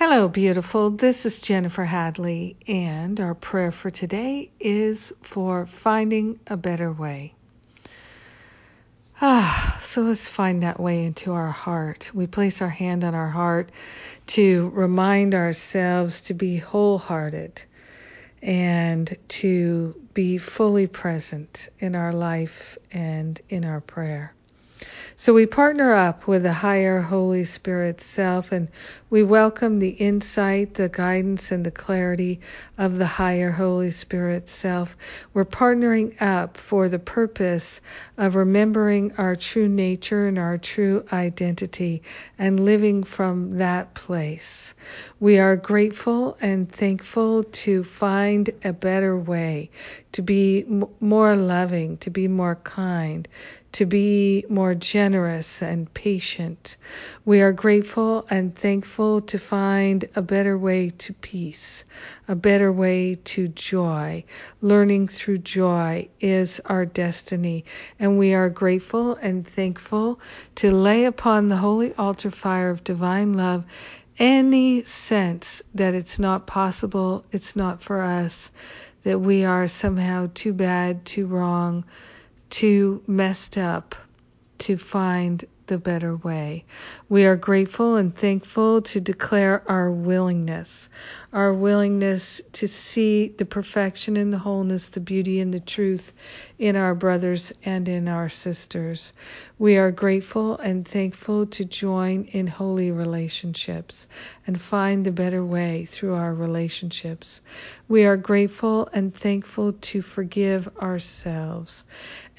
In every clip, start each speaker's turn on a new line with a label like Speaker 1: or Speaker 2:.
Speaker 1: Hello, beautiful. This is Jennifer Hadley, and our prayer for today is for finding a better way. Ah, so let's find that way into our heart. We place our hand on our heart to remind ourselves to be wholehearted and to be fully present in our life and in our prayer. So we partner up with the higher Holy Spirit self and we welcome the insight, the guidance, and the clarity of the higher Holy Spirit self. We're partnering up for the purpose of remembering our true nature and our true identity and living from that place. We are grateful and thankful to find a better way, to be m- more loving, to be more kind, to be more generous and patient. We are grateful and thankful to find a better way to peace, a better way to joy. Learning through joy is our destiny, and we are grateful and thankful to lay upon the holy altar fire of divine love any sense that it's not possible, it's not for us, that we are somehow too bad, too wrong too messed up to find the better way. We are grateful and thankful to declare our willingness, our willingness to see the perfection and the wholeness, the beauty and the truth in our brothers and in our sisters. We are grateful and thankful to join in holy relationships and find the better way through our relationships. We are grateful and thankful to forgive ourselves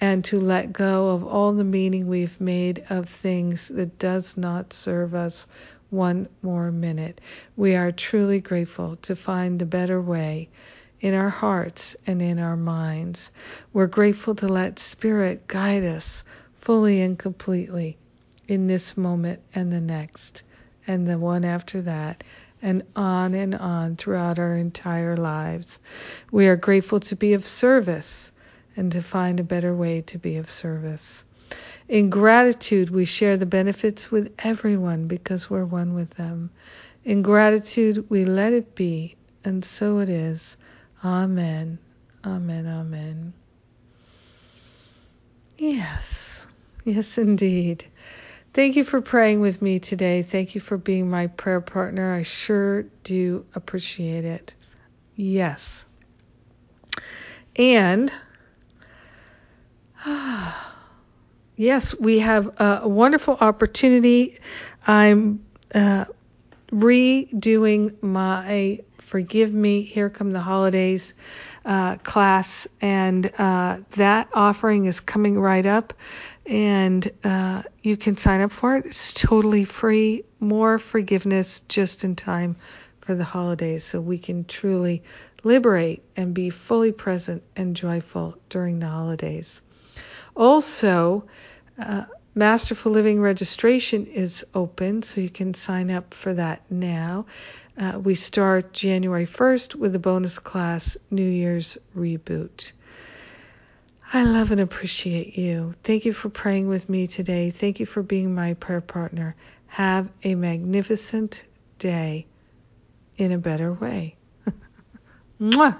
Speaker 1: and to let go of all the meaning we've made of things that does not serve us one more minute. We are truly grateful to find the better way in our hearts and in our minds. We're grateful to let Spirit guide us fully and completely in this moment and the next and the one after that and on and on throughout our entire lives. We are grateful to be of service and to find a better way to be of service. In gratitude, we share the benefits with everyone because we're one with them. In gratitude, we let it be, and so it is. Amen. Amen. Amen. Yes. Yes, indeed. Thank you for praying with me today. Thank you for being my prayer partner. I sure do appreciate it. Yes. And yes, we have a wonderful opportunity. I'm uh, redoing my Forgive Me, Here Come the Holidays uh, class, and uh, that offering is coming right up. And uh, you can sign up for it. It's totally free. More forgiveness just in time for the holidays so we can truly liberate and be fully present and joyful during the holidays. Also, uh, Masterful Living registration is open, so you can sign up for that now. Uh, we start January 1st with a bonus class, New Year's Reboot. I love and appreciate you. Thank you for praying with me today. Thank you for being my prayer partner. Have a magnificent day in a better way. Mwah!